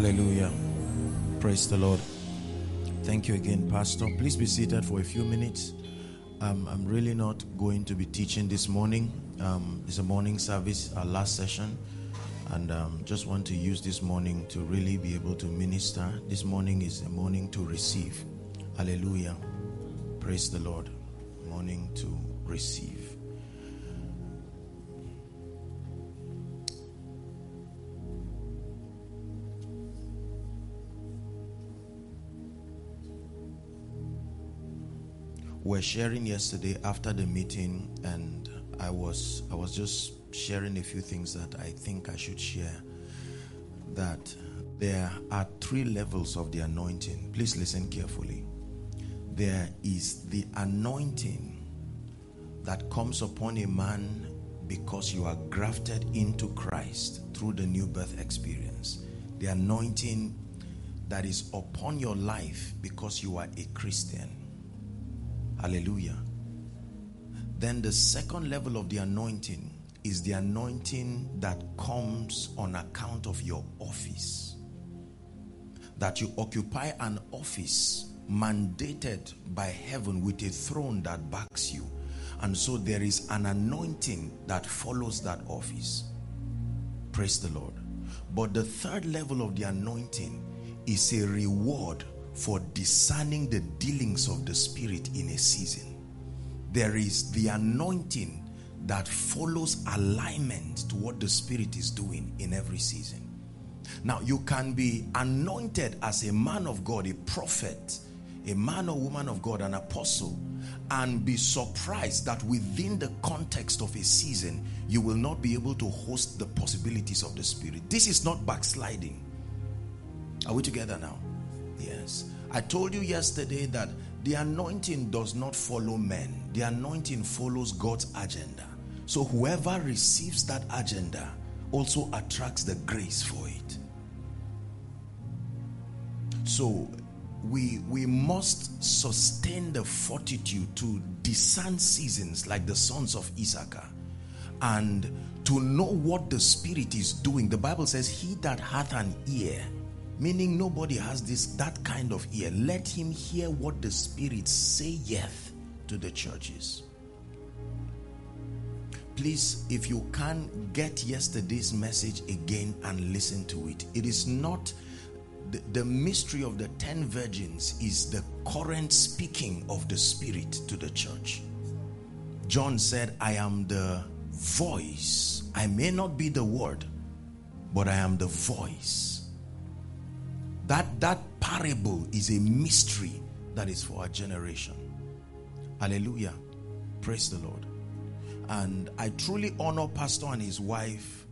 Hallelujah. Praise the Lord. Thank you again, Pastor. Please be seated for a few minutes. Um, I'm really not going to be teaching this morning. Um, it's a morning service, our last session. And um, just want to use this morning to really be able to minister. This morning is a morning to receive. Hallelujah. Praise the Lord. Morning to receive. We're sharing yesterday after the meeting, and I was I was just sharing a few things that I think I should share. That there are three levels of the anointing. Please listen carefully. There is the anointing that comes upon a man because you are grafted into Christ through the new birth experience. The anointing that is upon your life because you are a Christian. Hallelujah. Then the second level of the anointing is the anointing that comes on account of your office. That you occupy an office mandated by heaven with a throne that backs you. And so there is an anointing that follows that office. Praise the Lord. But the third level of the anointing is a reward for discerning the dealings of the Spirit in a season. There is the anointing that follows alignment to what the Spirit is doing in every season. Now, you can be anointed as a man of God, a prophet, a man or woman of God, an apostle, and be surprised that within the context of a season, you will not be able to host the possibilities of the Spirit. This is not backsliding. Are we together now? Yes. I told you yesterday that the anointing does not follow men, the anointing follows God's agenda. So whoever receives that agenda also attracts the grace for it. So we we must sustain the fortitude to discern seasons like the sons of Issachar and to know what the spirit is doing. The Bible says, He that hath an ear meaning nobody has this that kind of ear. Let him hear what the spirit saith to the churches. Please if you can get yesterday's message again and listen to it. It is not the, the mystery of the 10 virgins is the current speaking of the spirit to the church. John said i am the voice. I may not be the word but i am the voice that that parable is a mystery that is for our generation. Hallelujah. Praise the lord. And i truly honor pastor and his wife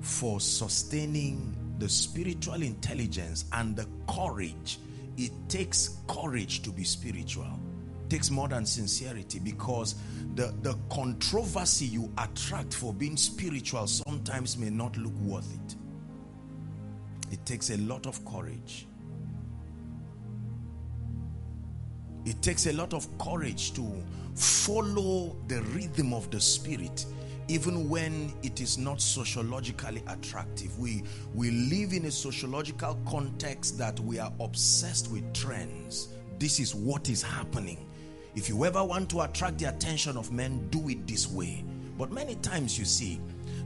for sustaining the spiritual intelligence and the courage. It takes courage to be spiritual. It takes more than sincerity because the the controversy you attract for being spiritual sometimes may not look worth it it takes a lot of courage. It takes a lot of courage to follow the rhythm of the spirit even when it is not sociologically attractive. We, we live in a sociological context that we are obsessed with trends. This is what is happening. If you ever want to attract the attention of men, do it this way. But many times you see,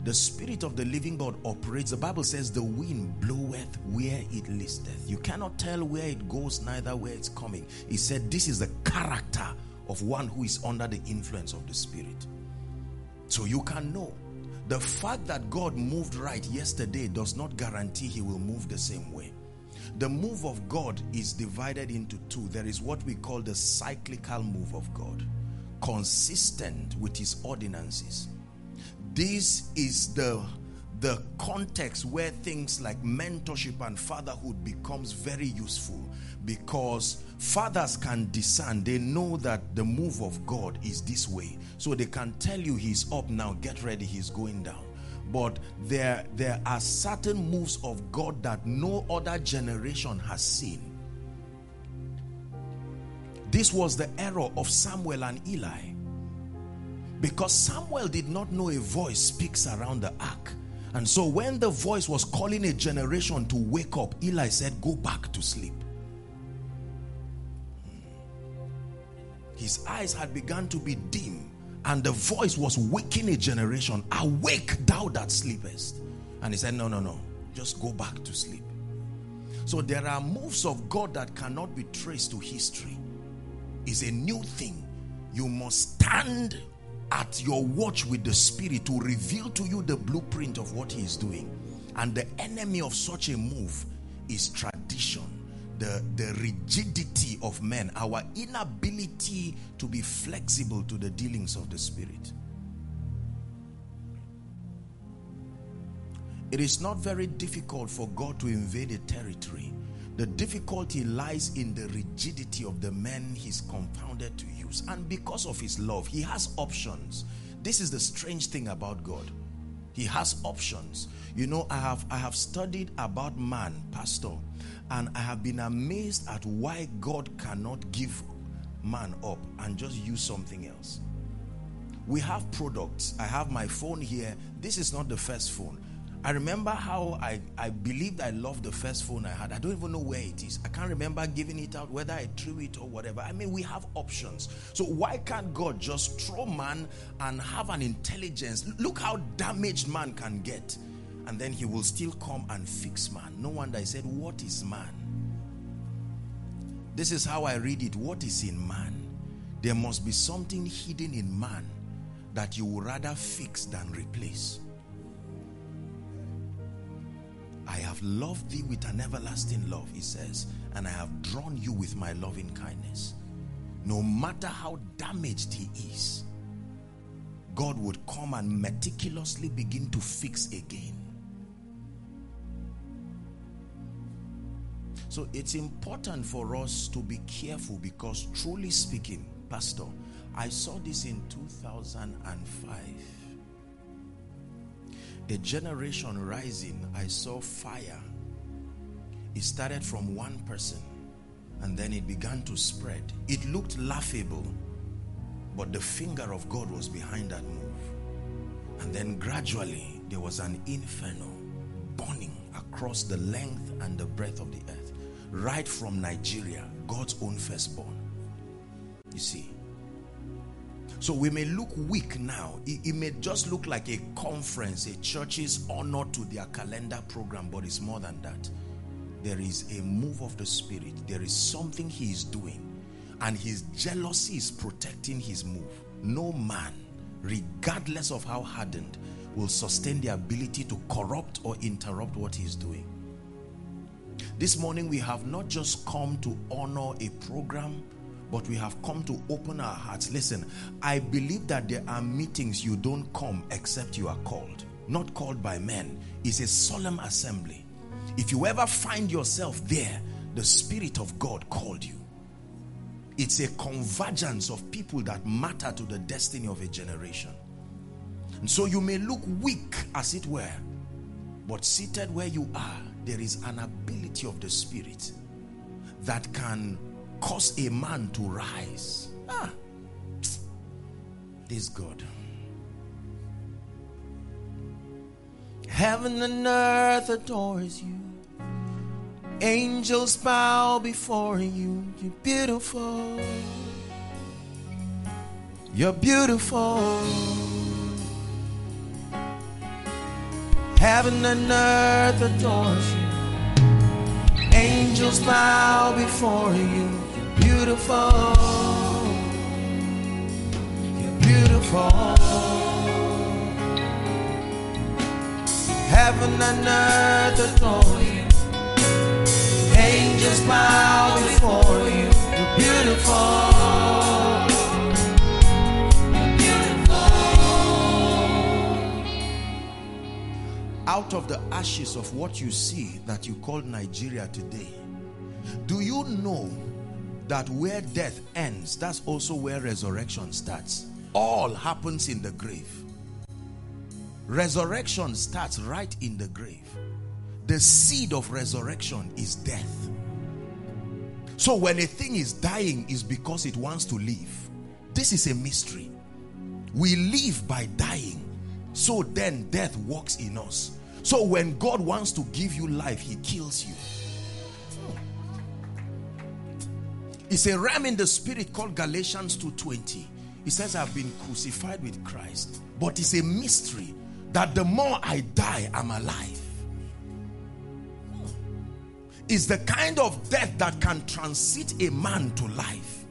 the spirit of the living God operates. The Bible says the wind bloweth where it listeth. You cannot tell where it goes, neither where it's coming. He said this is the character of one who is under the influence of the spirit. So you can know. The fact that God moved right yesterday does not guarantee he will move the same way. The move of God is divided into two. There is what we call the cyclical move of God, consistent with his ordinances this is the the context where things like mentorship and fatherhood becomes very useful because fathers can discern they know that the move of god is this way. So they can tell you he's up now get ready he's going down. But there there are certain moves of god that no other generation has seen. This was the error of samuel and eli because Samuel did not know a voice speaks around the ark. And so when the voice was calling a generation to wake up, Eli said, Go back to sleep. His eyes had begun to be dim, and the voice was waking a generation. Awake, thou that sleepest. And he said, No, no, no, just go back to sleep. So there are moves of God that cannot be traced to history. It's a new thing. You must stand at your watch with the Spirit to reveal to you the blueprint of what He is doing. And the enemy of such a move is tradition, the, the rigidity of men, our inability to be flexible to the dealings of the Spirit. It is not very difficult for God to invade a territory. The difficulty lies in the rigidity of the men he's confounded to use. And because of his love, he has options. This is the strange thing about God. He has options. You know, I have I have studied about man, pastor, and I have been amazed at why God cannot give man up and just use something else. We have products. I have my phone here. This is not the first phone. I remember how I, I believed I loved the first phone I had. I don't even know where it is. I can't remember giving it out, whether I threw it or whatever. I mean, we have options. So why can't God just throw man and have an intelligence? Look how damaged man can get. And then he will still come and fix man. No wonder I said, What is man? This is how I read it. What is in man? There must be something hidden in man that you would rather fix than replace. I have loved thee with an everlasting love, he says, and I have drawn you with my loving kindness. No matter how damaged he is, God would come and meticulously begin to fix again. So it's important for us to be careful because, truly speaking, Pastor, I saw this in 2005 a generation rising, I saw fire. It started from one person and then it began to spread. It looked laughable, but the finger of God was behind that move. And then gradually there was an inferno burning across the length and the breadth of the earth, right from Nigeria, God's own firstborn. You see, so we may look weak now. It, it, may just look like a conference, a church's honor to their calendar program, but it's more than that. There is a move of the Spirit. There is something He is doing. And His jealousy is protecting His move. No man, regardless of how hardened, will sustain the ability to corrupt or interrupt what He is doing. This morning we have not just come to honor a program but we have come to open our hearts. Listen, I believe that there are meetings you don't come except you are called, not called by men. It's a solemn assembly. If you ever find yourself there, the Spirit of God called you. It's a convergence of people that matter to the destiny of a generation. And so you may look weak, as it were, but seated where you are, there is an ability of the Spirit that can cause a man to rise. Ah, this God. Heaven and earth adores you. Angels bow before you. You're beautiful. You're beautiful. Heaven and earth adores you. Angels bow before you beautiful. You're beautiful. Heaven and earth adore you. Angels bow before you. You're beautiful. Out of the ashes of what you see that you call Nigeria today, do you know that where death ends, that's also where resurrection starts. All happens in the grave. Resurrection starts right in the grave. The seed of resurrection is death. So when a thing is dying is because it wants to live. This is a mystery. We live by dying. So then death works in us. So when God wants to give you life, he kills you. It's a ram in the spirit called Galatians 2.20. He says, I've been crucified with Christ. But it's a mystery that the more I die, I'm alive. Is the kind of death that can transit a man to life.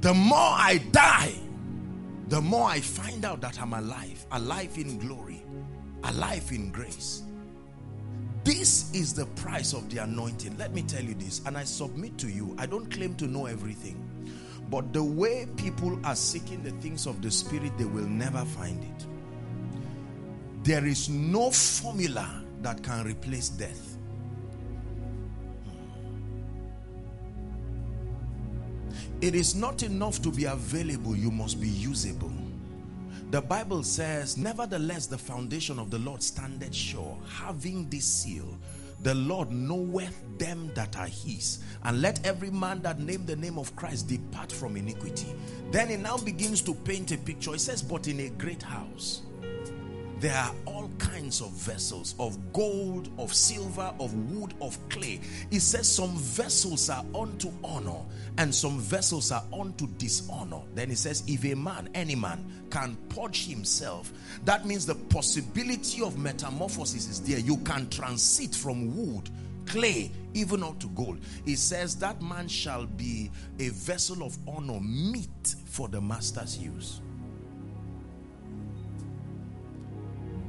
The more I die, the more I find out that I'm alive, alive in glory, alive in grace. This is the price of the anointing. Let me tell you this, and I submit to you. I don't claim to know everything, but the way people are seeking the things of the Spirit, they will never find it. There is no formula that can replace death. It is not enough to be available, you must be usable. The Bible says, Nevertheless, the foundation of the Lord standeth sure, having this seal. The Lord knoweth them that are his. And let every man that name the name of Christ depart from iniquity. Then he now begins to paint a picture. He says, But in a great house there are all kinds of vessels of gold, of silver, of wood, of clay. It says some vessels are unto honor and some vessels are unto dishonor. Then it says, if a man, any man, can purge himself, that means the possibility of metamorphosis is there. You can transit from wood, clay, even up to gold. It says that man shall be a vessel of honor, meet for the master's use.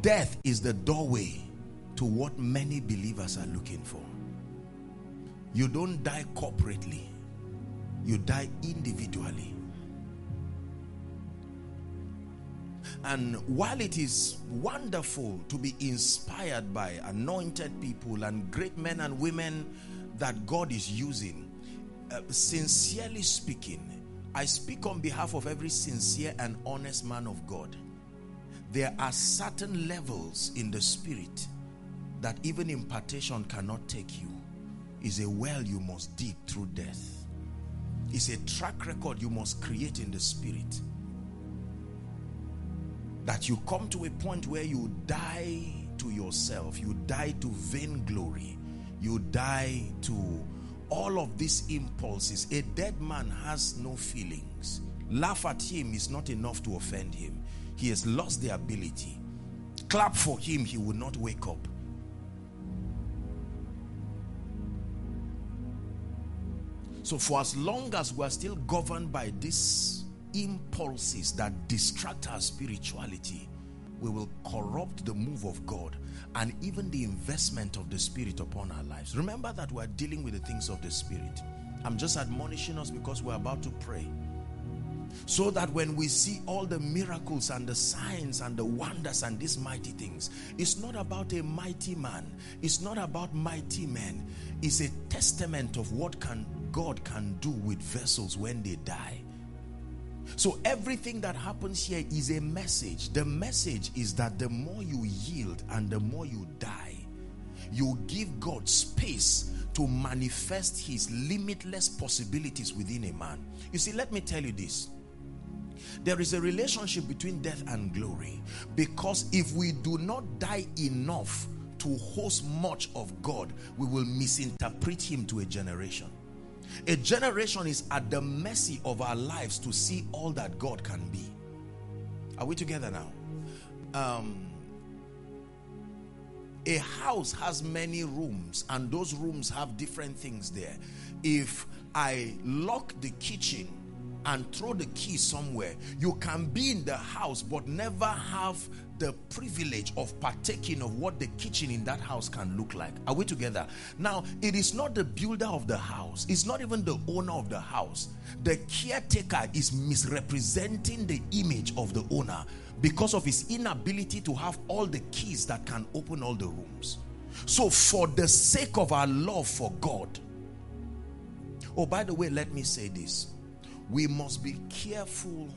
Death is the doorway to what many believers are looking for. You don't die corporately, you die individually. And while it is wonderful to be inspired by anointed people and great men and women that God is using, uh, sincerely speaking, I speak on behalf of every sincere and honest man of God there are certain levels in the spirit that even impartation cannot take you. Is a well you must dig through death. It's a track record you must create in the spirit. That you come to a point where you die to yourself, you die to vainglory, you die to all of these impulses. A dead man has no feelings. Laugh at him is not enough to offend him he has lost the ability. Clap for him, he will not wake up. So, for as long as we are still governed by these impulses that distract our spirituality, we will corrupt the move of God and even the investment of the Spirit upon our lives. Remember that we are dealing with the things of the Spirit. I'm just admonishing us because we're about to pray. So that when we see all the miracles and the signs and the wonders and these mighty things, it's not about a mighty man. It's not about mighty men. It's a testament of what can God can do with vessels when they die. So everything that happens here is a message. The message is that the more you yield and the more you die, you give God space to manifest his limitless possibilities within a man. You see, let me tell you this. There is a relationship between death and glory because if we do not die enough to host much of God, we will misinterpret him to a generation. A generation is at the mercy of our lives to see all that God can be. Are we together now? Um, a house has many rooms and those rooms have different things there. If I lock the kitchen and throw the key somewhere. You can be in the house but never have the privilege of partaking of what the kitchen in that house can look like. Are we together? Now, it is not the builder of the house, it's not even the owner of the house. The caretaker is misrepresenting the image of the owner because of his inability to have all the keys that can open all the rooms. So, for the sake of our love for God, oh, by the way, let me say this we must be careful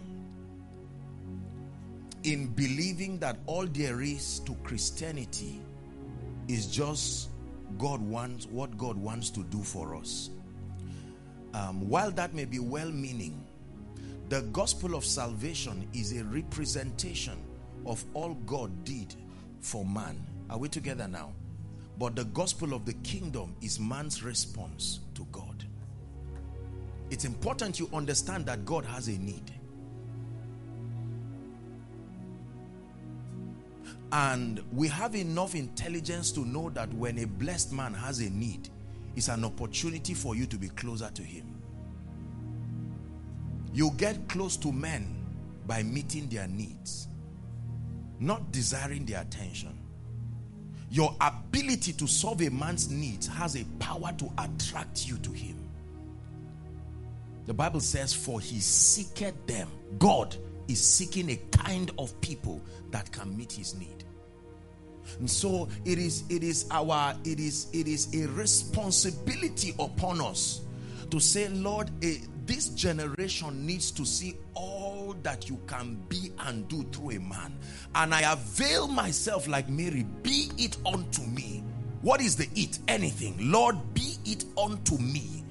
in believing that all there is to Christianity is just God wants what God wants to do for us. Um, while that may be well meaning, the gospel of salvation is a representation of all God did for man. Are we together now? But the gospel of the kingdom is man's response to God. It's important you understand that God has a need. And we have enough intelligence to know that when a blessed man has a need, it's an opportunity for you to be closer to him. You get close to men by meeting their needs, not desiring their attention. Your ability to solve a man's needs has a power to attract you to him. The Bible says, For he seeketh them. God is seeking a kind of people that can meet his need. And so it is it is our it is it is a responsibility upon us to say, Lord, eh, this generation needs to see all that you can be and do through a man. And I avail myself like Mary, be it unto me. What is the it? Anything. Lord, be it unto me.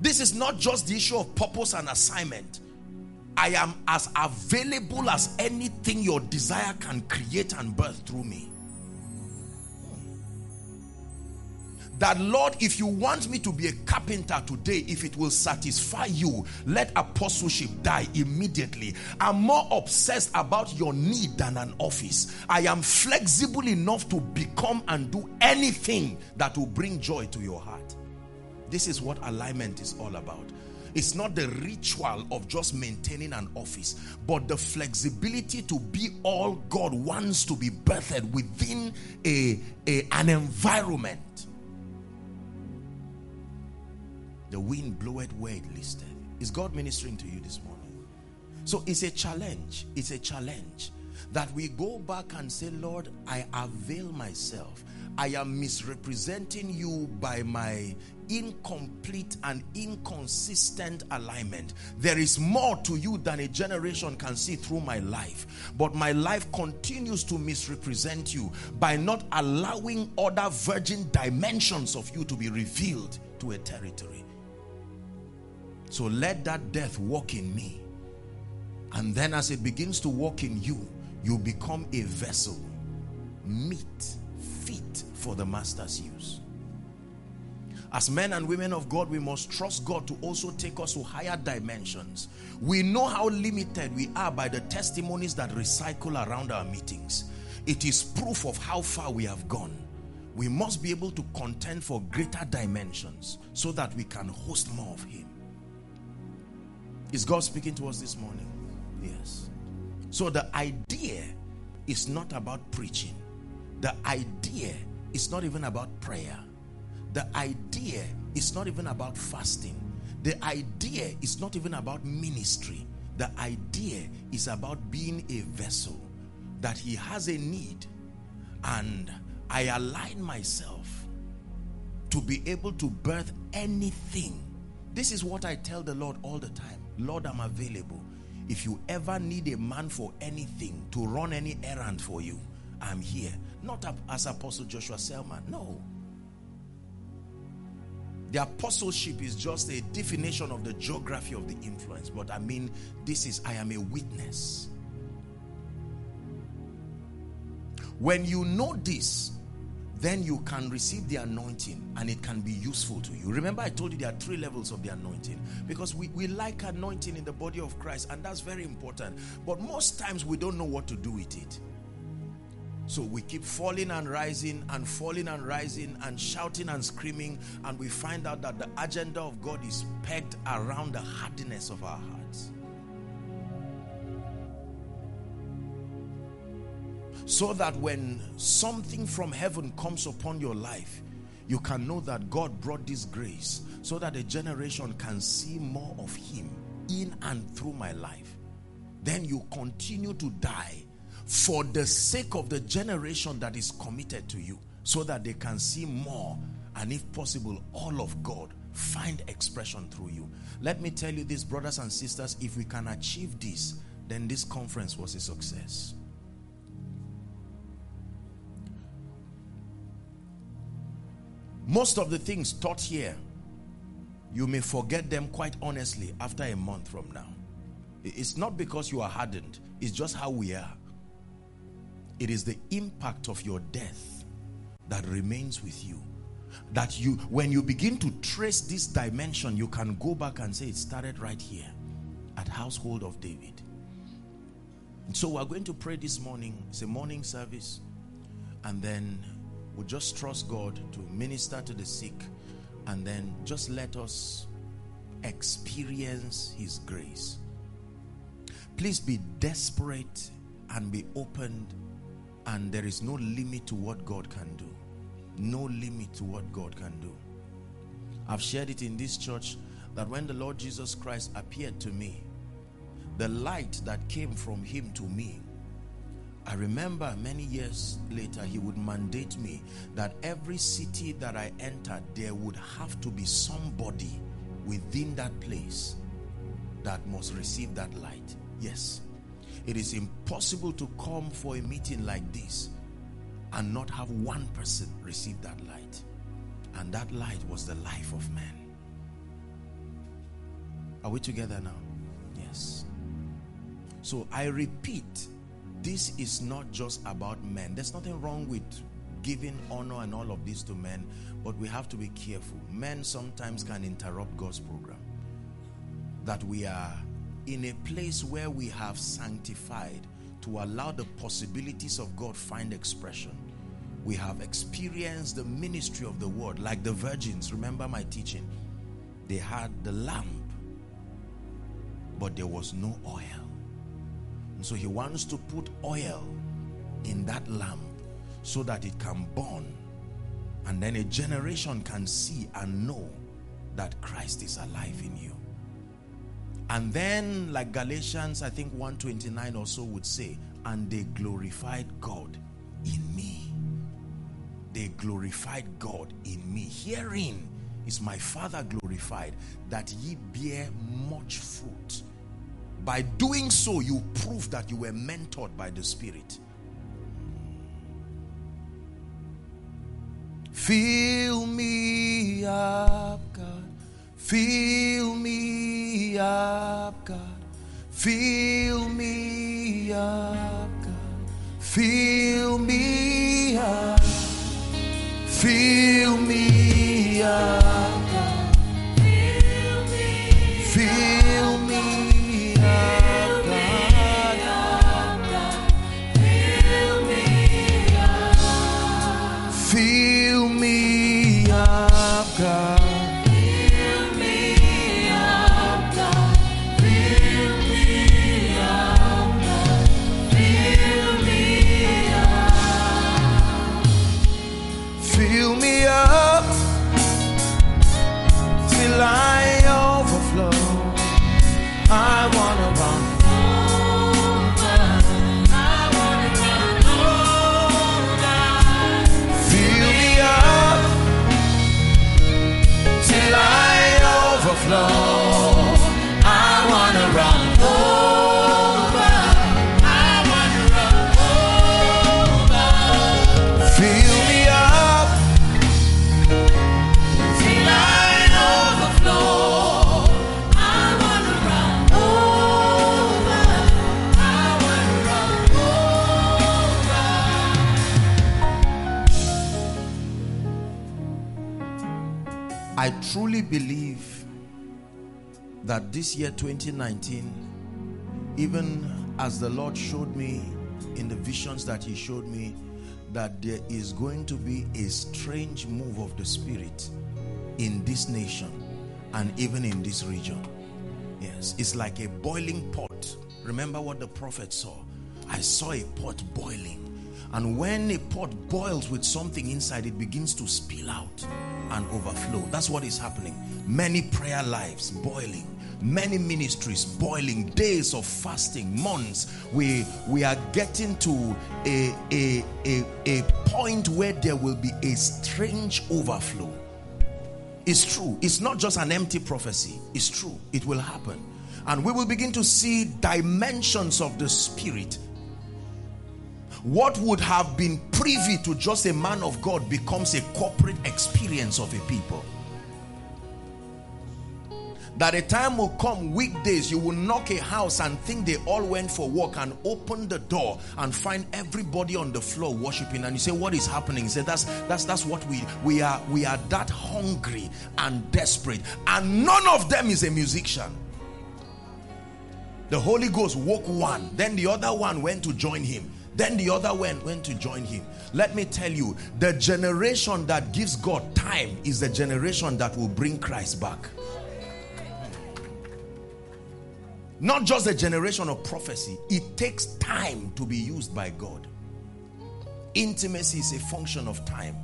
This is not just the issue of purpose and assignment. I am as available as anything your desire can create and birth through me. that Lord, if you want me to be a carpenter today, if it will satisfy you, let apostleship die immediately. I'm more obsessed about your need than an office. I am flexible enough to become and do anything that will bring joy to your heart. This is what alignment is all about. It's not the ritual of just maintaining an office, but the flexibility to be all God wants to be birthed within a, a an environment The wind bloweth where it listeth. Is God ministering to you this morning? So it's a challenge. It's a challenge that we go back and say, Lord, I avail myself. I am misrepresenting you by my incomplete and inconsistent alignment. There is more to you than a generation can see through my life. But my life continues to misrepresent you by not allowing other virgin dimensions of you to be revealed to a territory. So let that death walk in me. And then as it begins to walk in you, you become a vessel, meet, fit for the master's use. As men and women of God, we must trust God to also take us to higher dimensions. We know how limited we are by the testimonies that recycle around our meetings. It is proof of how far we have gone. We must be able to contend for greater dimensions so that we can host more of Him. Is God speaking to us this morning? Yes. So the idea is not about preaching. The idea is not even about prayer. The idea is not even about fasting. The idea is not even about ministry. The idea is about being a vessel that he has a need and I align myself to be able to birth anything. This is what I tell the Lord all the time. Lord, I'm available. If you ever need a man for anything, to run any errand for you, I'm here. Not as Apostle Joshua Selman, no. The apostleship is just a definition of the geography of the influence. But I mean, this is, I am a witness. When you know this, then you can receive the anointing and it can be useful to you. Remember, I told you there are three levels of the anointing because we, we like anointing in the body of Christ, and that's very important. But most times we don't know what to do with it. So we keep falling and rising and falling and rising and shouting and screaming, and we find out that the agenda of God is pegged around the hardness of our hearts. So that when something from heaven comes upon your life, you can know that God brought this grace so that a generation can see more of Him in and through my life. Then you continue to die for the sake of the generation that is committed to you so that they can see more and if possible all of God find expression through you. Let me tell you this brothers and sisters if we can achieve this then this conference was a success. Most of the things taught here, you may forget them quite honestly after a month from now. It's not because you are hardened, it's just how we are. It is the impact of your death that remains with you. That you, when you begin to trace this dimension, you can go back and say it started right here at household of David. And so we're going to pray this morning. It's a morning service. And then we'll just trust God to minister to the sick. And then just let us experience His grace. Please be desperate and be opened. And there is no limit to what God can do. No limit to what God can do. I've shared it in this church that when the Lord Jesus Christ appeared to me, the light that came from him to me I remember many years later, he would mandate me that every city that I entered, there would have to be somebody within that place that must receive that light. Yes, it is impossible to come for a meeting like this and not have one person receive that light. And that light was the life of man. Are we together now? Yes. So I repeat, this is not just about men. There's nothing wrong with giving honor and all of this to men, but we have to be careful. Men sometimes can interrupt God's program. That we are in a place where we have sanctified to allow the possibilities of God find expression. We have experienced the ministry of the word like the virgins. Remember my teaching. They had the lamp, but there was no oil. And so he wants to put oil in that lamp so that it can burn. And then a generation can see and know that Christ is alive in you. And then, like Galatians, I think 129 or so would say, and they glorified God in me. They glorified God in me. Herein is my Father glorified, that ye bear much fruit by doing so, you prove that you were mentored by the Spirit. Fill me up, God. Fill me up, God. Fill me up, God. Fill me up. Fill me up, God. Fill me. Fill me. Fill that this year 2019, even as the Lord showed me in the visions that He showed me, that there is going to be a strange move of the Spirit in this nation and even in this region. Yes, it's like a boiling pot. Remember what the prophet saw? I saw a pot boiling. And when a pot boils with something inside, it begins to spill out and overflow. That's what is happening. Many prayer lives boiling, many ministries boiling, days of fasting, months. We we are getting to a a a, a point where there will be a strange overflow. It's true. It's not just an empty prophecy. It's true. It will happen. And we will begin to see dimensions of the spirit what would have been privy to just a man of God becomes a corporate experience of a people. That a time will come weekdays you will knock a house and think they all went for work and open the door and find everybody on the floor worshiping. And you say what is happening? He said that's that's that's what we we are we are that hungry and desperate. And none of them is a musician. The holy ghost woke one then the other one went to join him then the other one went to join him. Let me tell you the generation that gives god time is the generation that will bring christ back not just a generation of prophecy. It takes time to be used by God. Intimacy is a function of time.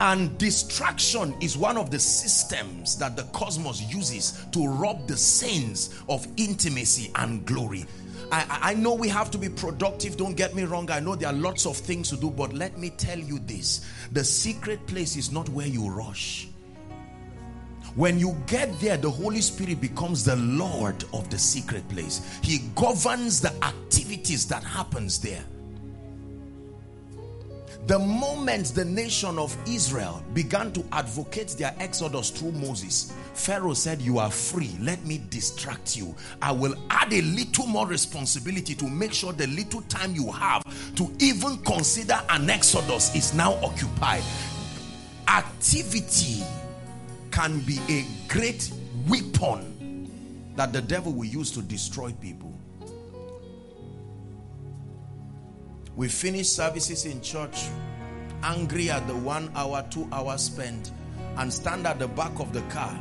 And distraction is one of the systems that the cosmos uses to rob the saints of intimacy and glory. I, I know we have to be productive. Don't get me wrong. I know there are lots of things to do. But let me tell you this. The secret place is not where you rush when you get there the Holy Spirit becomes the Lord of the secret place. He governs the activities that happens there. The moment the nation of Israel began to advocate their exodus through Moses Pharaoh said you are free. Let me distract you. I will add a little more responsibility to make sure the little time you have to even consider an exodus is now occupied. Activity can be a great weapon that the devil will use to destroy people. We finish services in church angry at the one hour, two hours spent and stand at the back of the car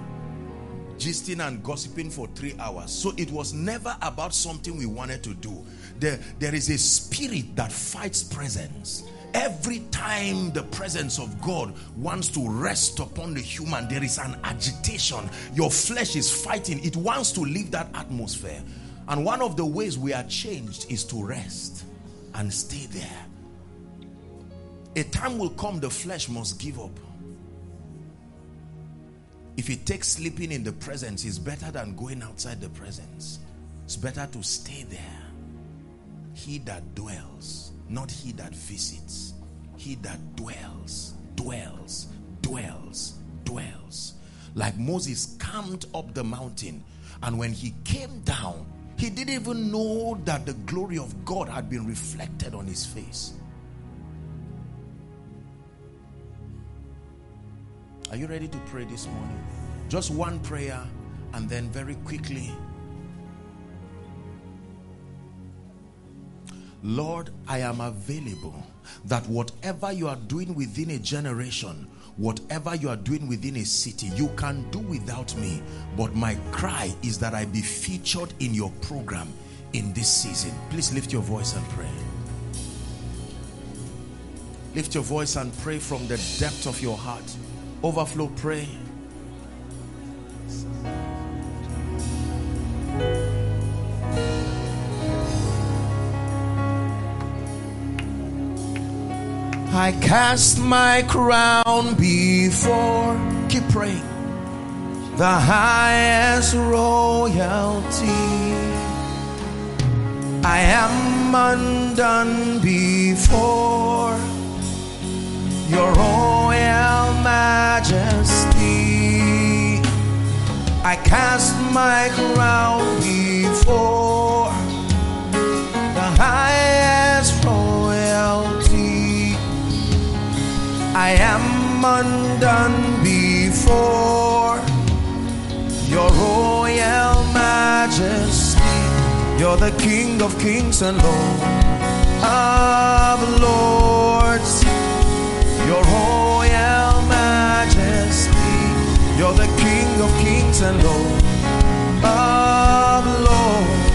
gisting and gossiping for three hours. So it was never about something we wanted to do. There, there is a spirit that fights presence every time the presence of God wants to rest upon the human there is an agitation. Your flesh is fighting. It wants to leave that atmosphere. And one of the ways we are changed is to rest and stay there. A time will come the flesh must give up. If it takes sleeping in the presence is better than going outside the presence. It's better to stay there he that dwells not he that visits. He that dwells dwells dwells dwells. Like Moses camped up the mountain and when he came down he didn't even know that the glory of God had been reflected on his face. Are you ready to pray this morning? Just one prayer and then very quickly Lord, I am available that whatever you are doing within a generation, whatever you are doing within a city, you can do without me. But my cry is that I be featured in your program in this season. Please lift your voice and pray. Lift your voice and pray from the depth of your heart. Overflow, pray. I cast my crown before, keep praying, the highest royalty. I am undone before your royal majesty. I cast my crown before the highest I am undone before your royal majesty. You're the King of kings and Lord of lords. Your royal majesty. You're the King of kings and Lord of lords.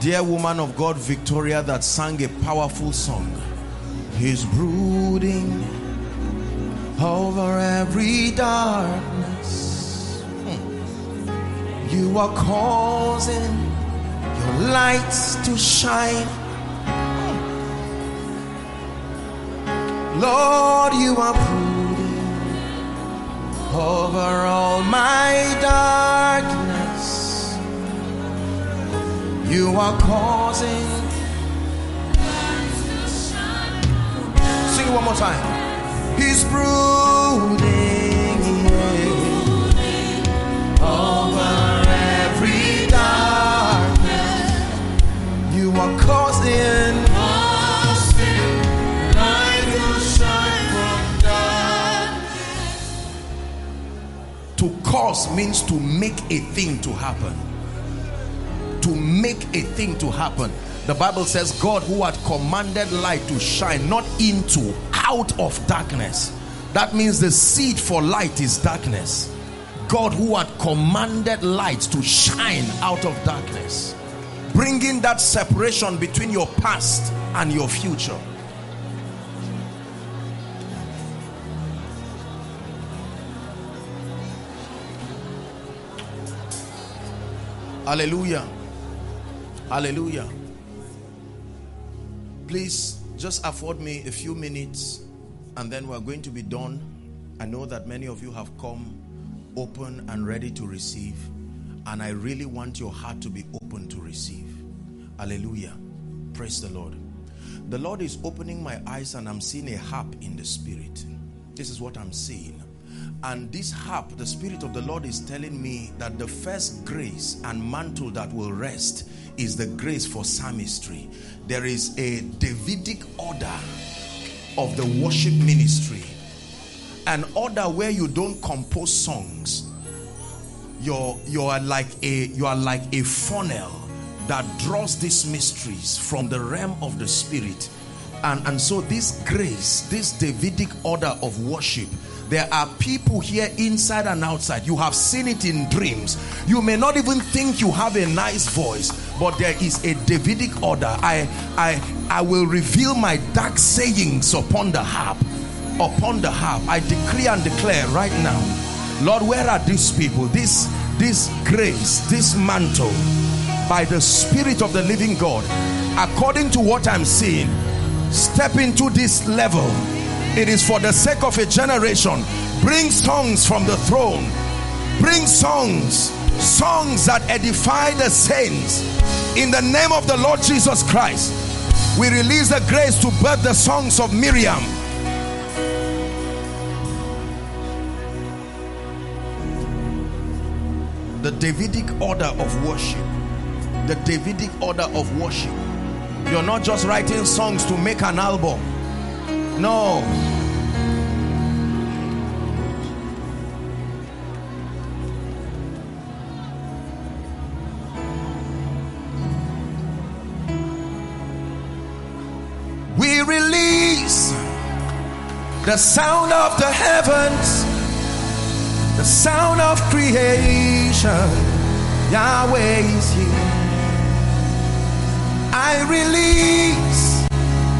Dear woman of God Victoria that sang a powerful song. He's brooding over every darkness. Hmm. You are causing your lights to shine. Hmm. Lord, you are brooding over all my darkness. You are causing. Sing it one more time. He's brooding over every darkness. You are causing. To cause means to make a thing to happen make a thing to happen. The Bible says, God who had commanded light to shine, not into, out of darkness. That means the seed for light is darkness. God who had commanded light to shine out of darkness, bringing that separation between your past and your future. Hallelujah. Hallelujah. Please just afford me a few minutes and then we're going to be done. I know that many of you have come open and ready to receive, and I really want your heart to be open to receive. Hallelujah. Praise the Lord. The Lord is opening my eyes, and I'm seeing a harp in the spirit. This is what I'm seeing. And this harp, the Spirit of the Lord is telling me that the first grace and mantle that will rest is the grace for psalmistry. There is a Davidic order of the worship ministry, an order where you don't compose songs. You're you are like a you are like a funnel that draws these mysteries from the realm of the spirit. And, and so this grace, this Davidic order of worship there are people here inside and outside. You have seen it in dreams. You may not even think you have a nice voice, but there is a Davidic order. I I I will reveal my dark sayings upon the harp. Upon the harp. I decree and declare right now. Lord, where are these people? This this grace, this mantle by the spirit of the living God, according to what I'm seeing, step into this level it is for the sake of a generation. Bring songs from the throne. Bring songs, songs that edify the saints. In the name of the Lord Jesus Christ, we release the grace to birth the songs of Miriam. The Davidic order of worship. The Davidic order of worship. You're not just writing songs to make an album no. The sound of the heavens, the sound of creation. Yahweh is here. I release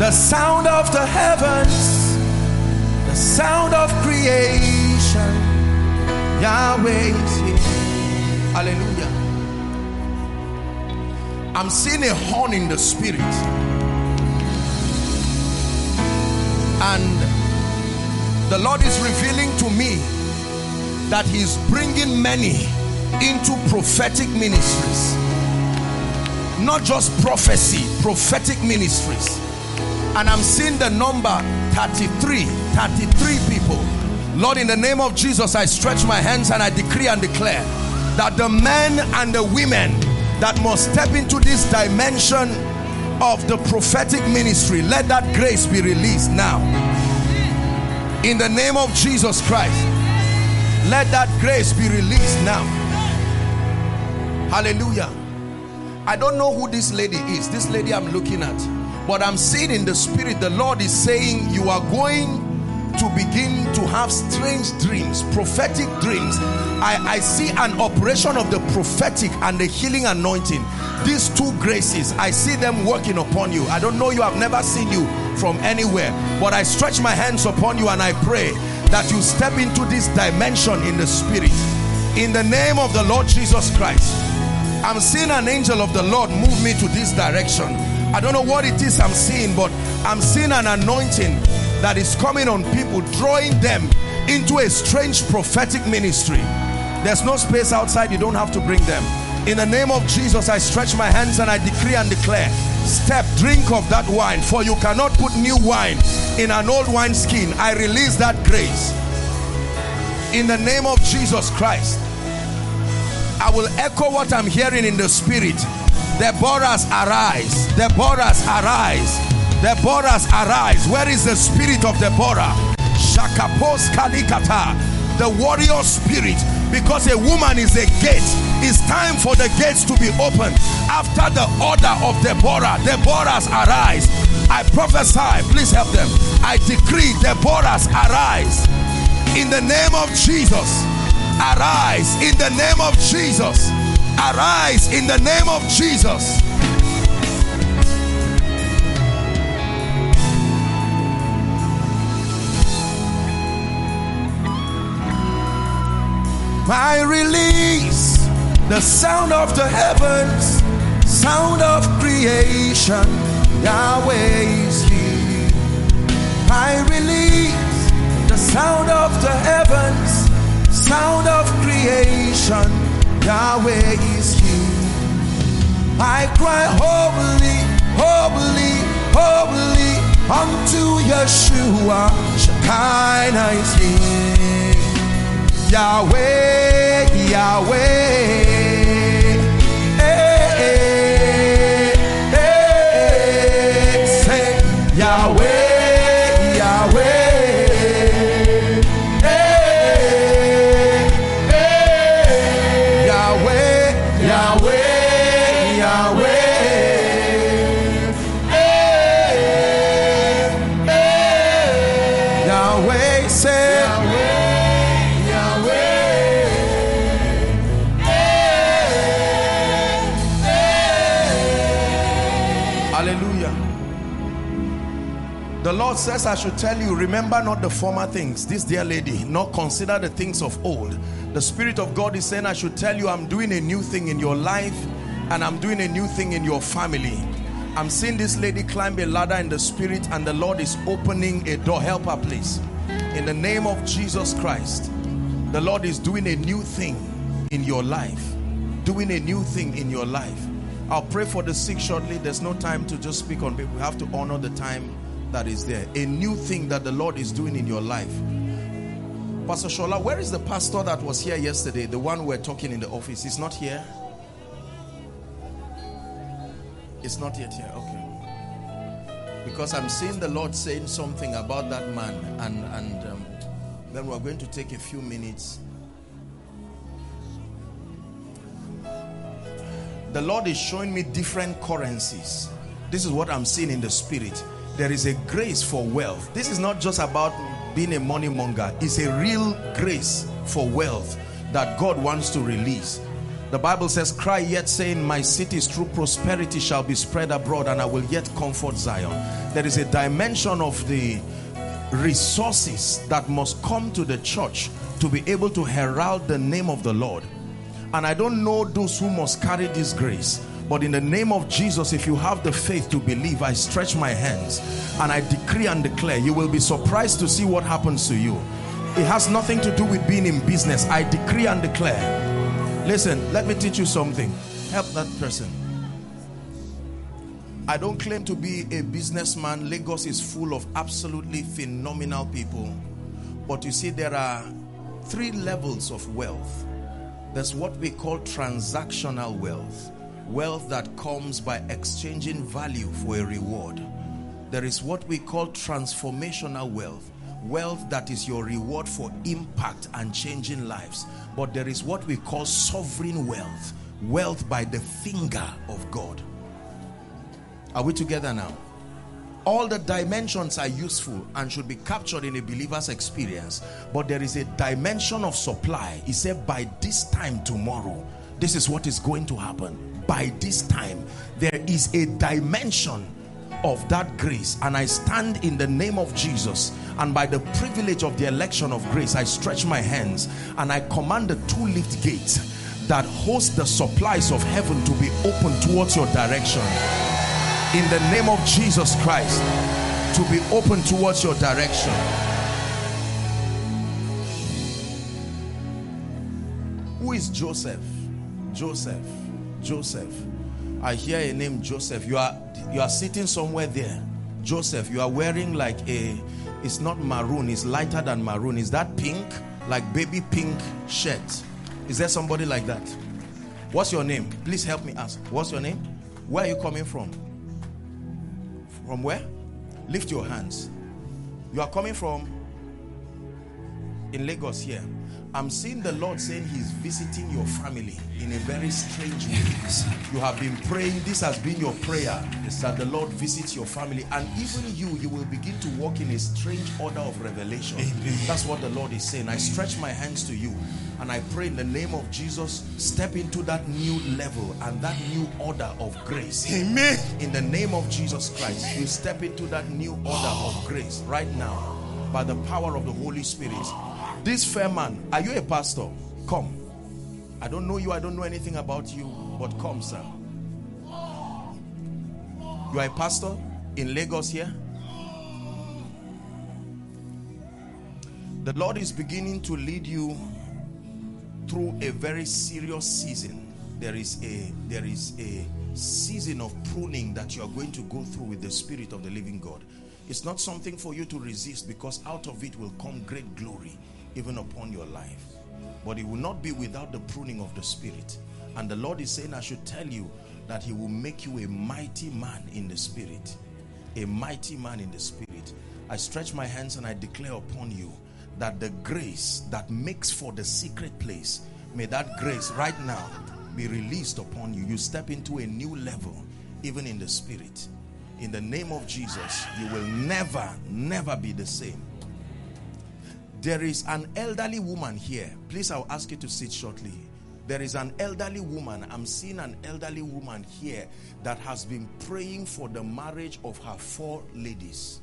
the sound of the heavens, the sound of creation. Yahweh is here. Hallelujah. I'm seeing a horn in the spirit. And the Lord is revealing to me that He's bringing many into prophetic ministries. Not just prophecy, prophetic ministries. And I'm seeing the number 33 33 people. Lord in the name of Jesus I stretch my hands and I decree and declare that the men and the women that must step into this dimension of the prophetic ministry let that grace be released now in the name of Jesus Christ let that grace be released now Hallelujah. I don't know who this lady is. This lady I'm looking at. But I'm seeing in the spirit the Lord is saying you are going to begin to have strange dreams, prophetic dreams. I, I see an operation of the prophetic and the healing anointing. These two graces, I see them working upon you. I don't know you, I've never seen you from anywhere, but I stretch my hands upon you and I pray that you step into this dimension in the spirit. In the name of the Lord Jesus Christ, I'm seeing an angel of the Lord move me to this direction. I don't know what it is I'm seeing, but I'm seeing an anointing that is coming on people, drawing them into a strange prophetic ministry. There's no space outside, you don't have to bring them. In the name of Jesus, I stretch my hands and I decree and declare step, drink of that wine, for you cannot put new wine in an old wine skin. I release that grace in the name of Jesus Christ. I will echo what I'm hearing in the spirit. Deborah's arise, Deborah's arise, Deborah's arise. Where is the spirit of Deborah? Shakapos Kalikata. The warrior spirit. Because a woman is a gate. It's time for the gates to be opened. After the order of Deborah. Deborah's arise. I prophesy. Please help them. I decree Deborah's arise. In the name of Jesus. Arise. In the name of Jesus. Arise. In the name of Jesus. I release the sound of the heavens, sound of creation. Yahweh is here. I release the sound of the heavens, sound of creation. Yahweh is here. I cry, Holy, holy, holy unto Yeshua. Shekinah is here. Yahweh, Yahweh. Lord says, I should tell you, remember not the former things, this dear lady, not consider the things of old. The Spirit of God is saying, I should tell you, I'm doing a new thing in your life and I'm doing a new thing in your family. I'm seeing this lady climb a ladder in the Spirit and the Lord is opening a door. Help her, please. In the name of Jesus Christ, the Lord is doing a new thing in your life. Doing a new thing in your life. I'll pray for the sick shortly. There's no time to just speak on it. We have to honor the time that is there. A new thing that the Lord is doing in your life. Pastor Shola, where is the pastor that was here yesterday? The one we're talking in the office. He's not here? It's not yet here. Okay. Because I'm seeing the Lord saying something about that man. And, and um, then we're going to take a few minutes the Lord is showing me different currencies. This is what I'm seeing in the spirit. There is a grace for wealth. This is not just about being a money monger. It's a real grace for wealth that God wants to release. The Bible says, cry yet saying, my cities through prosperity shall be spread abroad and I will yet comfort Zion. There is a dimension of the resources that must come to the church to be able to herald the name of the Lord. And I don't know those who must carry this grace. But in the name of Jesus, if you have the faith to believe, I stretch my hands and I decree and declare, you will be surprised to see what happens to you. It has nothing to do with being in business. I decree and declare. Listen, let me teach you something. Help that person. I don't claim to be a businessman. Lagos is full of absolutely phenomenal people. But you see, there are three levels of wealth. There's what we call transactional wealth. Wealth that comes by exchanging value for a reward. There is what we call transformational wealth. Wealth that is your reward for impact and changing lives. But there is what we call sovereign wealth. wealth by the finger of God. Are we together now? All the dimensions are useful and should be captured in a believer's experience. But there is a dimension of supply. He said, by this time tomorrow, this is what is going to happen. By this time, there is a dimension of that grace. And I stand in the name of Jesus. And by the privilege of the election of grace I stretch my hands and I command the two lift gates that host the supplies of heaven to be open towards your direction. In the name of Jesus Christ to be open towards your direction. Who is Joseph? Joseph Joseph. I hear a name Joseph. You are you are sitting somewhere there. Joseph you are wearing like a it's not maroon it's lighter than maroon. Is that pink? Like baby pink shirt. Is there somebody like that? What's your name? Please help me ask. What's your name? Where are you coming from? From where? Lift your hands. You are coming from in Lagos here I'm seeing the Lord saying he's visiting your family in a very strange way. You have been praying. This has been your prayer that the Lord visits your family. And even you, you will begin to walk in a strange order of revelation. Amen. That's what the Lord is saying. I stretch my hands to you and I pray in the name of Jesus, step into that new level and that new order of grace. Amen. In the name of Jesus Christ, you step into that new order of grace right now by the power of the Holy Spirit this fair man, are you a pastor? Come. I don't know you, I don't know anything about you, but come, sir. You are a pastor in Lagos here? The Lord is beginning to lead you through a very serious season. There is a there is a season of pruning that you are going to go through with the spirit of the living God. It's not something for you to resist because out of it will come great glory even upon your life. But it will not be without the pruning of the spirit. And the Lord is saying, I should tell you that he will make you a mighty man in the spirit. A mighty man in the spirit. I stretch my hands and I declare upon you that the grace that makes for the secret place, may that grace right now be released upon you. You step into a new level, even in the spirit. In the name of Jesus, you will never, never be the same. There is an elderly woman here. Please, I'll ask you to sit shortly. There is an elderly woman. I'm seeing an elderly woman here that has been praying for the marriage of her four ladies.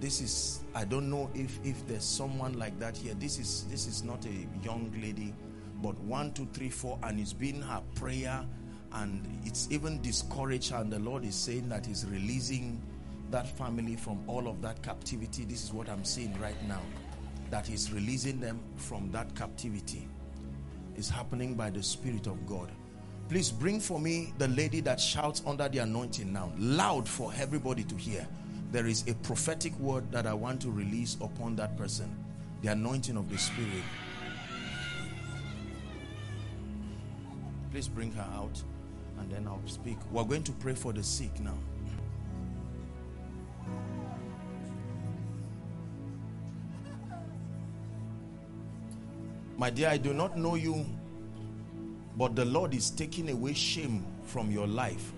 This is, I don't know if, if there's someone like that here. This is, this is not a young lady, but one, two, three, four, and it's been her prayer and it's even discouraged her. And the Lord is saying that He's releasing that family from all of that captivity. This is what I'm seeing right now that is releasing them from that captivity is happening by the Spirit of God. Please bring for me the lady that shouts under the anointing now, loud for everybody to hear. There is a prophetic word that I want to release upon that person, the anointing of the Spirit. Please bring her out and then I'll speak. We're going to pray for the sick now. My dear, I do not know you, but the Lord is taking away shame from your life.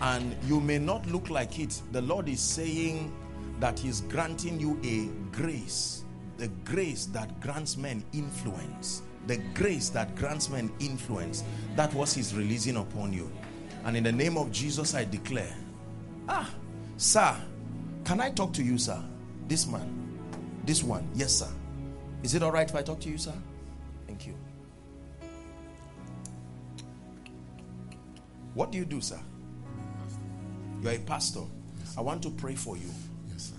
And you may not look like it. The Lord is saying that He's granting you a grace, the grace that grants men influence, the grace that grants men influence. That was His releasing upon you. And in the name of Jesus, I declare, ah, sir, can I talk to you, sir? This man, this one, yes, sir. Is it all right if I talk to you, sir? What do you do, sir? You're a pastor. Yes, I want to pray for you. Yes, sir.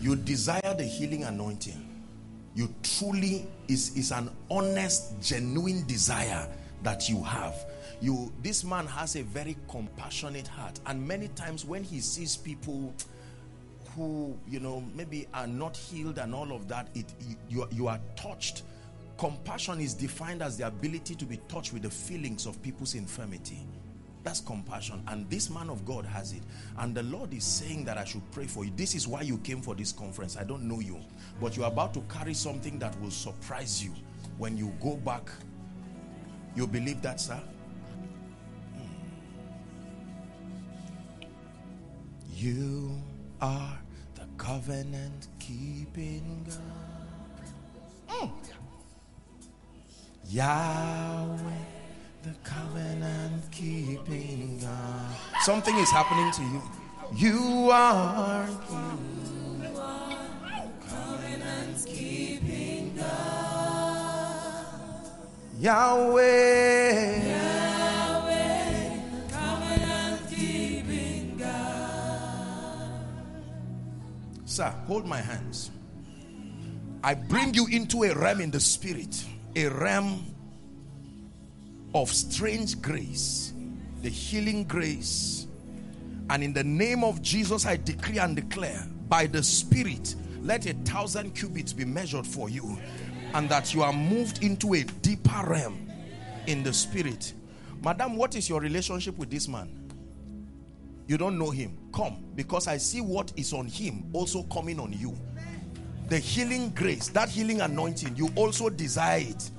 You desire the healing anointing. You truly is is an honest, genuine desire that you have. You this man has a very compassionate heart, and many times when he sees people who you know maybe are not healed and all of that it you, you are touched compassion is defined as the ability to be touched with the feelings of people's infirmity that's compassion and this man of God has it and the Lord is saying that I should pray for you this is why you came for this conference I don't know you but you're about to carry something that will surprise you when you go back You believe that, sir? You are the covenant keeping God. Mm. Yahweh, the covenant keeping God. Something is happening to you. You are. Are covenant keeping God. Yahweh. Yahweh, covenant keeping God. Sir, hold my hands. I bring you into a realm in the spirit, a realm of strange grace, the healing grace. And in the name of Jesus, I decree and declare by the spirit, let a thousand cubits be measured for you, and that you are moved into a deeper realm in the spirit. Madam, what is your relationship with this man? You don't know him. Come, because I see what is on him also coming on you. The healing grace, that healing anointing, you also desire it.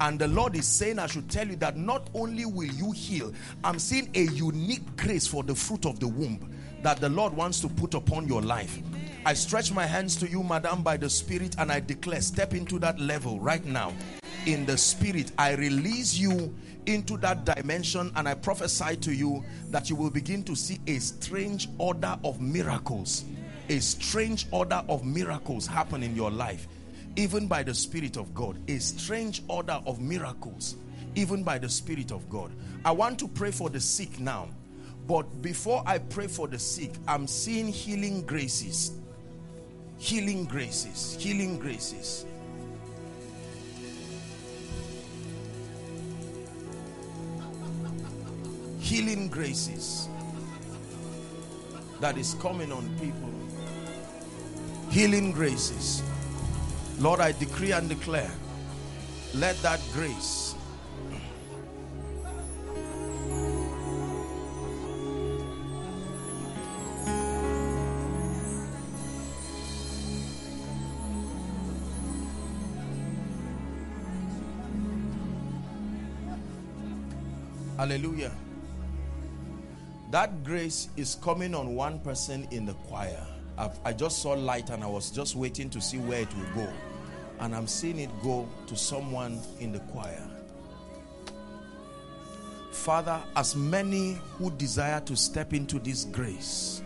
And the Lord is saying, I should tell you that not only will you heal, I'm seeing a unique grace for the fruit of the womb that the Lord wants to put upon your life. I stretch my hands to you, Madam, by the Spirit, and I declare, step into that level right now. In the Spirit, I release you into that dimension, and I prophesy to you that you will begin to see a strange order of miracles. A strange order of miracles happen in your life even by the Spirit of God. A strange order of miracles, even by the Spirit of God. I want to pray for the sick now. But before I pray for the sick, I'm seeing healing graces. Healing graces. Healing graces. Healing graces that is coming on people. Healing graces. Lord, I decree and declare, let that grace Hallelujah. That grace is coming on one person in the choir. I've, i just saw light and I was just waiting to see where it will go. And I'm seeing it go to someone in the choir. Father, as many who desire to step into this grace,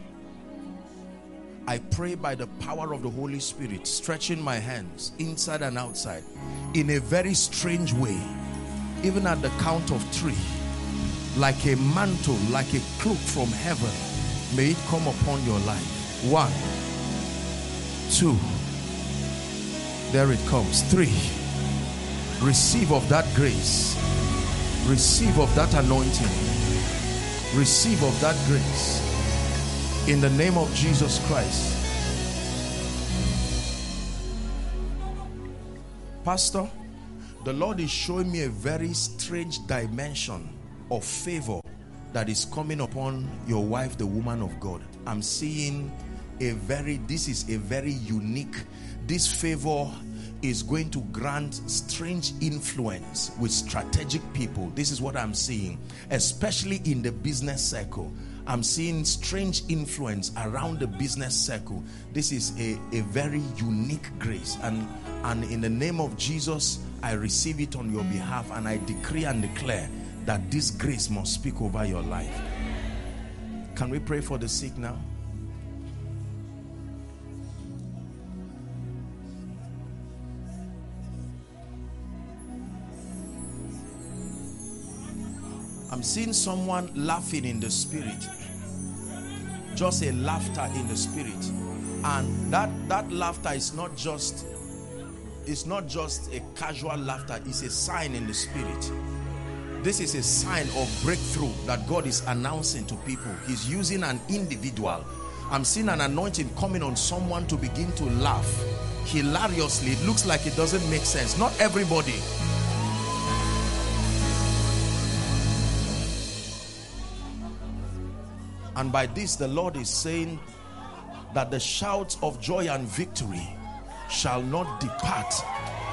I pray by the power of the Holy Spirit, stretching my hands inside and outside in a very strange way, even at the count of three like a mantle, like a cloak from heaven. May it come upon your life. One, two, there it comes. Three, receive of that grace, receive of that anointing, receive of that grace in the name of Jesus Christ. Pastor, the Lord is showing me a very strange dimension of favor that is coming upon your wife, the woman of God. I'm seeing a very, this is a very unique, this favor is going to grant strange influence with strategic people. This is what I'm seeing, especially in the business circle. I'm seeing strange influence around the business circle. This is a, a very unique grace. And, and in the name of Jesus, I receive it on your behalf and I decree and declare that this grace must speak over your life. Can we pray for the sick now? Seeing someone laughing in the spirit. Just a laughter in the spirit. And that, that laughter is not just it's not just a casual laughter, it's a sign in the spirit. This is a sign of breakthrough that God is announcing to people. He's using an individual. I'm seeing an anointing coming on someone to begin to laugh hilariously. It looks like it doesn't make sense. Not everybody. And by this, the Lord is saying that the shouts of joy and victory shall not depart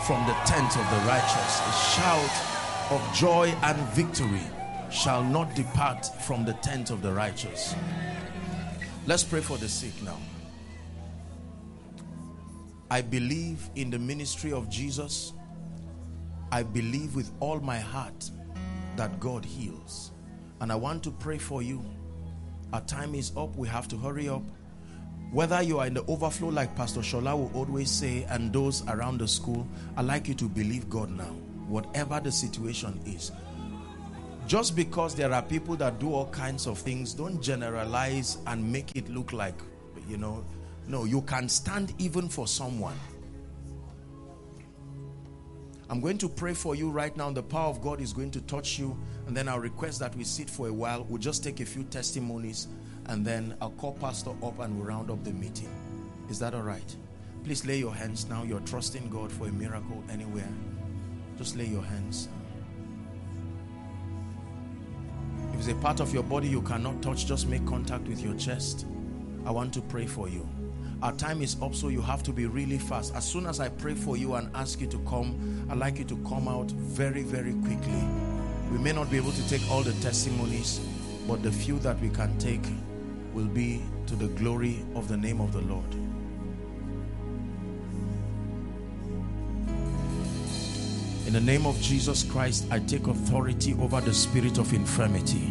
from the tent of the righteous. A shout of joy and victory shall not depart from the tent of the righteous. Let's pray for the sick now. I believe in the ministry of Jesus. I believe with all my heart that God heals. And I want to pray for you. Our time is up. We have to hurry up. Whether you are in the overflow, like Pastor Shola will always say, and those around the school, i like you to believe God now, whatever the situation is. Just because there are people that do all kinds of things, don't generalize and make it look like, you know, no, you can stand even for someone. I'm going to pray for you right now. The power of God is going to touch you. And then I'll request that we sit for a while. We'll just take a few testimonies. And then I'll call Pastor up and we'll round up the meeting. Is that all right? Please lay your hands now. You're trusting God for a miracle anywhere. Just lay your hands. If it's a part of your body you cannot touch, just make contact with your chest. I want to pray for you. Our time is up, so you have to be really fast. As soon as I pray for you and ask you to come, I'd like you to come out very, very quickly. We may not be able to take all the testimonies, but the few that we can take will be to the glory of the name of the Lord. In the name of Jesus Christ, I take authority over the spirit of infirmity.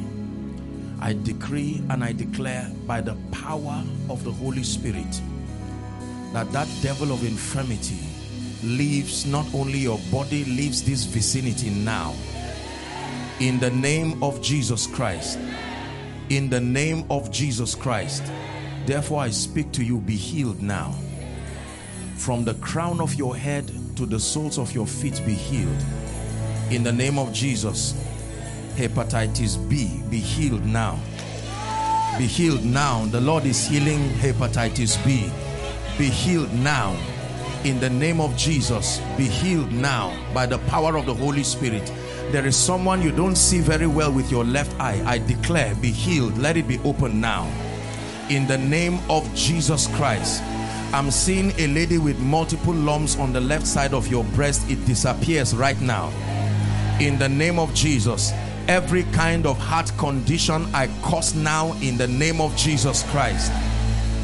I decree and I declare by the power of the Holy Spirit that that devil of infirmity leaves not only your body, leaves this vicinity now. In the name of Jesus Christ. In the name of Jesus Christ. Therefore, I speak to you, be healed now. From the crown of your head to the soles of your feet, be healed. In the name of Jesus. Hepatitis B, be healed now. Be healed now. The Lord is healing hepatitis B be healed now. In the name of Jesus be healed now by the power of the Holy Spirit. There is someone you don't see very well with your left eye. I declare be healed. Let it be open now. In the name of Jesus Christ I'm seeing a lady with multiple lumps on the left side of your breast. It disappears right now. In the name of Jesus every kind of heart condition I cause now in the name of Jesus Christ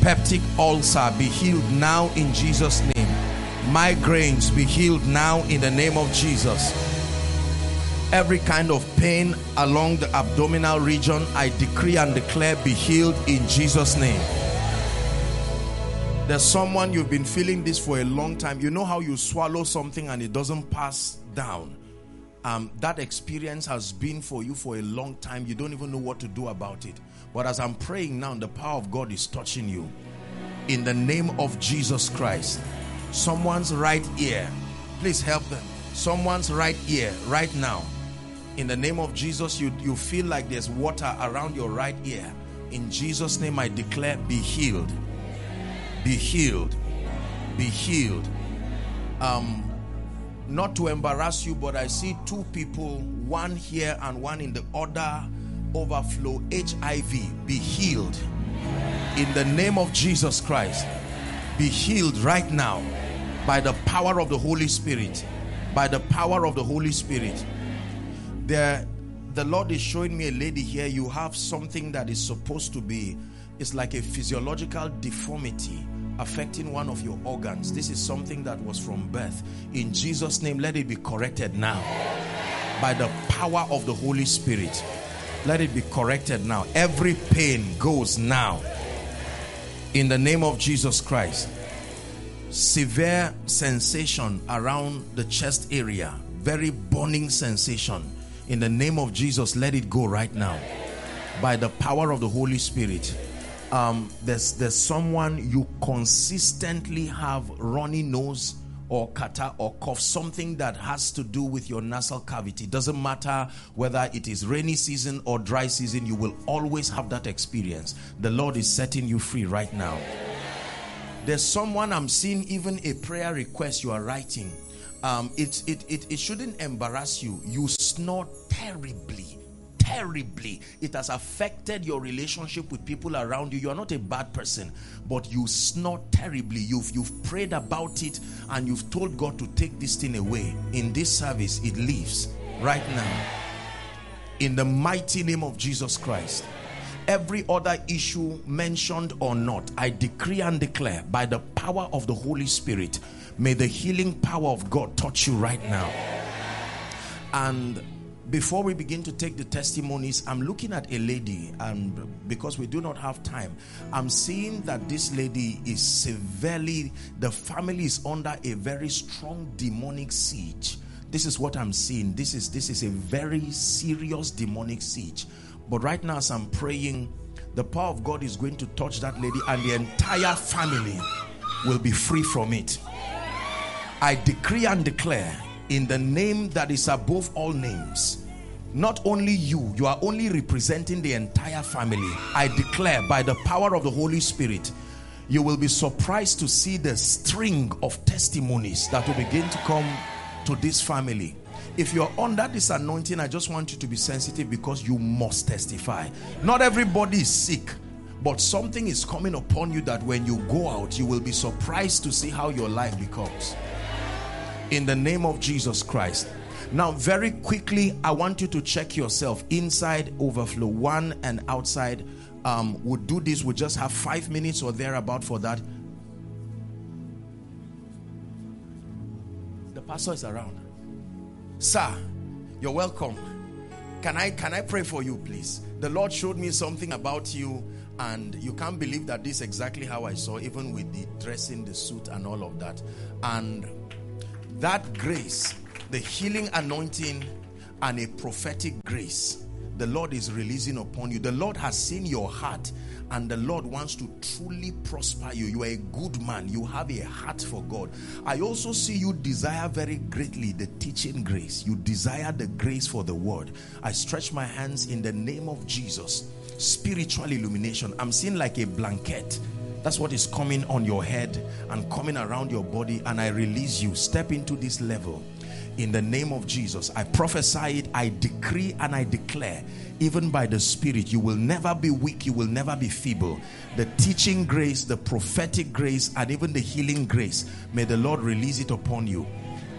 peptic ulcer be healed now in Jesus name. Migraines be healed now in the name of Jesus. Every kind of pain along the abdominal region I decree and declare be healed in Jesus name. There's someone you've been feeling this for a long time. You know how you swallow something and it doesn't pass down? Um, that experience has been for you for a long time. You don't even know what to do about it but as I'm praying now, the power of God is touching you. In the name of Jesus Christ. Someone's right ear. Please help them. Someone's right ear right now. In the name of Jesus, you, you feel like there's water around your right ear. In Jesus' name, I declare, be healed. Be healed. Be healed. Um, not to embarrass you, but I see two people, one here and one in the other overflow HIV be healed. In the name of Jesus Christ be healed right now by the power of the Holy Spirit. By the power of the Holy Spirit. There the Lord is showing me a lady here. You have something that is supposed to be it's like a physiological deformity affecting one of your organs. This is something that was from birth. In Jesus name let it be corrected now. By the power of the Holy Spirit let it be corrected now. Every pain goes now. In the name of Jesus Christ. Severe sensation around the chest area. Very burning sensation. In the name of Jesus, let it go right now. By the power of the Holy Spirit. Um, there's, there's someone you consistently have runny nose or catarrh or cough, something that has to do with your nasal cavity. Doesn't matter whether it is rainy season or dry season, you will always have that experience. The Lord is setting you free right now. There's someone I'm seeing, even a prayer request you are writing. Um, it, it, it, it shouldn't embarrass you. You snore terribly terribly. It has affected your relationship with people around you. You are not a bad person, but you snore terribly. You've, you've prayed about it and you've told God to take this thing away. In this service, it leaves right now. In the mighty name of Jesus Christ. Every other issue mentioned or not, I decree and declare by the power of the Holy Spirit, may the healing power of God touch you right now. And before we begin to take the testimonies, I'm looking at a lady, and because we do not have time, I'm seeing that this lady is severely, the family is under a very strong demonic siege. This is what I'm seeing. This is this is a very serious demonic siege. But right now, as I'm praying, the power of God is going to touch that lady, and the entire family will be free from it. I decree and declare in the name that is above all names. Not only you, you are only representing the entire family. I declare by the power of the Holy Spirit, you will be surprised to see the string of testimonies that will begin to come to this family. If you're under this anointing, I just want you to be sensitive because you must testify. Not everybody is sick, but something is coming upon you that when you go out, you will be surprised to see how your life becomes in the name of Jesus Christ. Now, very quickly, I want you to check yourself inside overflow one and outside. Um, we'll do this, we'll just have five minutes or thereabout for that. The pastor is around. Sir, you're welcome. Can I can I pray for you, please? The Lord showed me something about you, and you can't believe that this is exactly how I saw, even with the dressing, the suit, and all of that. And that grace, the healing anointing, and a prophetic grace, the Lord is releasing upon you. The Lord has seen your heart, and the Lord wants to truly prosper you. You are a good man, you have a heart for God. I also see you desire very greatly the teaching grace. You desire the grace for the word. I stretch my hands in the name of Jesus. Spiritual illumination. I'm seeing like a blanket that's what is coming on your head and coming around your body. And I release you. Step into this level in the name of Jesus. I prophesy it, I decree and I declare, even by the Spirit, you will never be weak, you will never be feeble. The teaching grace, the prophetic grace, and even the healing grace, may the Lord release it upon you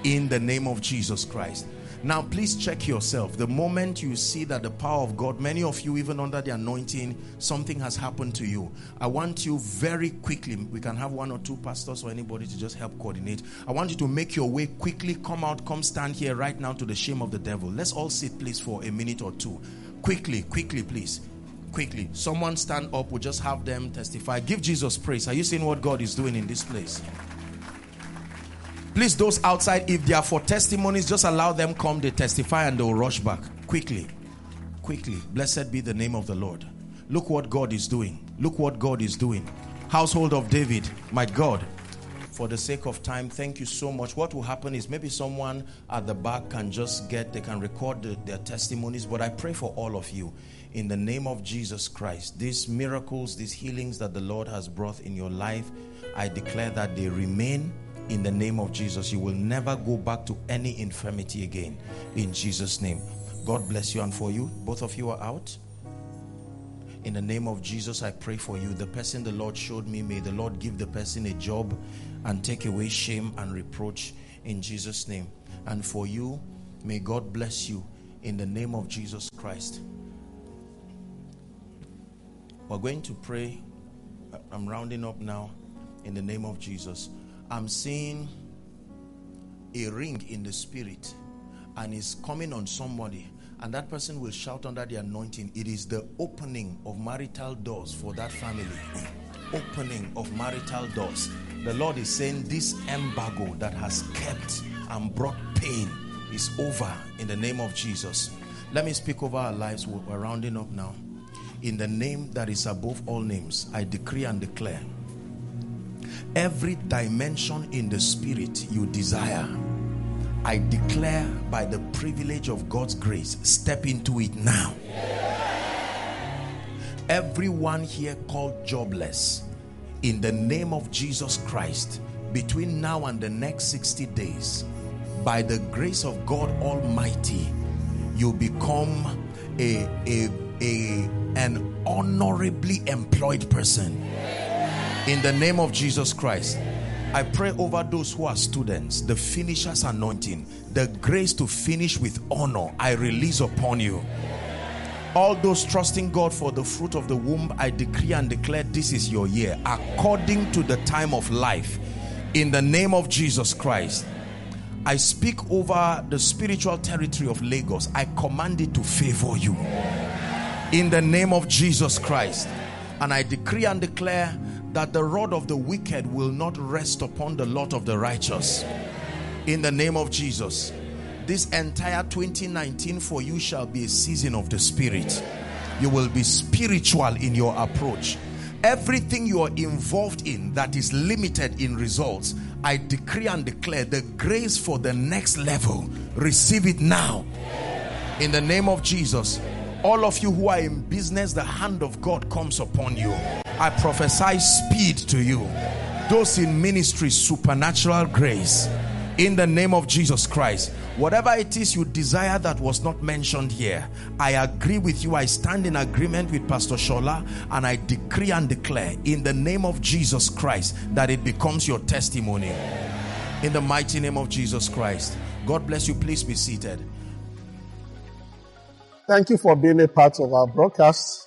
in the name of Jesus Christ. Now, please check yourself. The moment you see that the power of God, many of you, even under the anointing, something has happened to you. I want you very quickly, we can have one or two pastors or anybody to just help coordinate. I want you to make your way quickly, come out, come stand here right now to the shame of the devil. Let's all sit, please, for a minute or two. Quickly, quickly, please. Quickly. Someone stand up, we'll just have them testify. Give Jesus praise. Are you seeing what God is doing in this place? Please, those outside, if they are for testimonies, just allow them come. They testify and they'll rush back quickly. Quickly. Blessed be the name of the Lord. Look what God is doing. Look what God is doing. Household of David, my God. For the sake of time, thank you so much. What will happen is maybe someone at the back can just get, they can record the, their testimonies, but I pray for all of you in the name of Jesus Christ. These miracles, these healings that the Lord has brought in your life, I declare that they remain in the name of Jesus. You will never go back to any infirmity again in Jesus' name. God bless you and for you. Both of you are out. In the name of Jesus, I pray for you. The person the Lord showed me, may the Lord give the person a job and take away shame and reproach in Jesus' name. And for you, may God bless you in the name of Jesus Christ. We're going to pray. I'm rounding up now in the name of Jesus. I'm seeing a ring in the spirit and it's coming on somebody and that person will shout under the anointing. It is the opening of marital doors for that family. Opening of marital doors. The lord is saying this embargo that has kept and brought pain is over in the name of jesus. Let me speak over our lives. We're rounding up now. In the name that is above all names i decree and declare every dimension in the spirit you desire I declare by the privilege of God's grace, step into it now. Everyone here called jobless, in the name of Jesus Christ, between now and the next 60 days, by the grace of God Almighty, you become a, a, a, an honorably employed person. In the name of Jesus Christ. I pray over those who are students, the finisher's anointing, the grace to finish with honor, I release upon you. All those trusting God for the fruit of the womb, I decree and declare this is your year according to the time of life. In the name of Jesus Christ, I speak over the spiritual territory of Lagos. I command it to favor you. In the name of Jesus Christ. And I decree and declare that the rod of the wicked will not rest upon the lot of the righteous. In the name of Jesus. This entire 2019 for you shall be a season of the Spirit. You will be spiritual in your approach. Everything you are involved in that is limited in results, I decree and declare the grace for the next level. Receive it now. In the name of Jesus. All of you who are in business, the hand of God comes upon you. I prophesy speed to you. Those in ministry, supernatural grace in the name of Jesus Christ. Whatever it is you desire that was not mentioned here, I agree with you. I stand in agreement with Pastor Shola and I decree and declare in the name of Jesus Christ that it becomes your testimony. In the mighty name of Jesus Christ. God bless you. Please be seated. Thank you for being a part of our broadcast.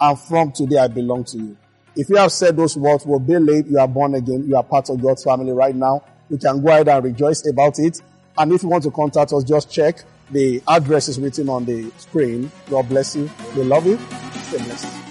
and from today I belong to you. If you have said those words, will be late, you are born again, you are part of God's family right now. You can go ahead and rejoice about it. And if you want to contact us, just check the address is written on the screen. God bless you. We love you. Stay blessed.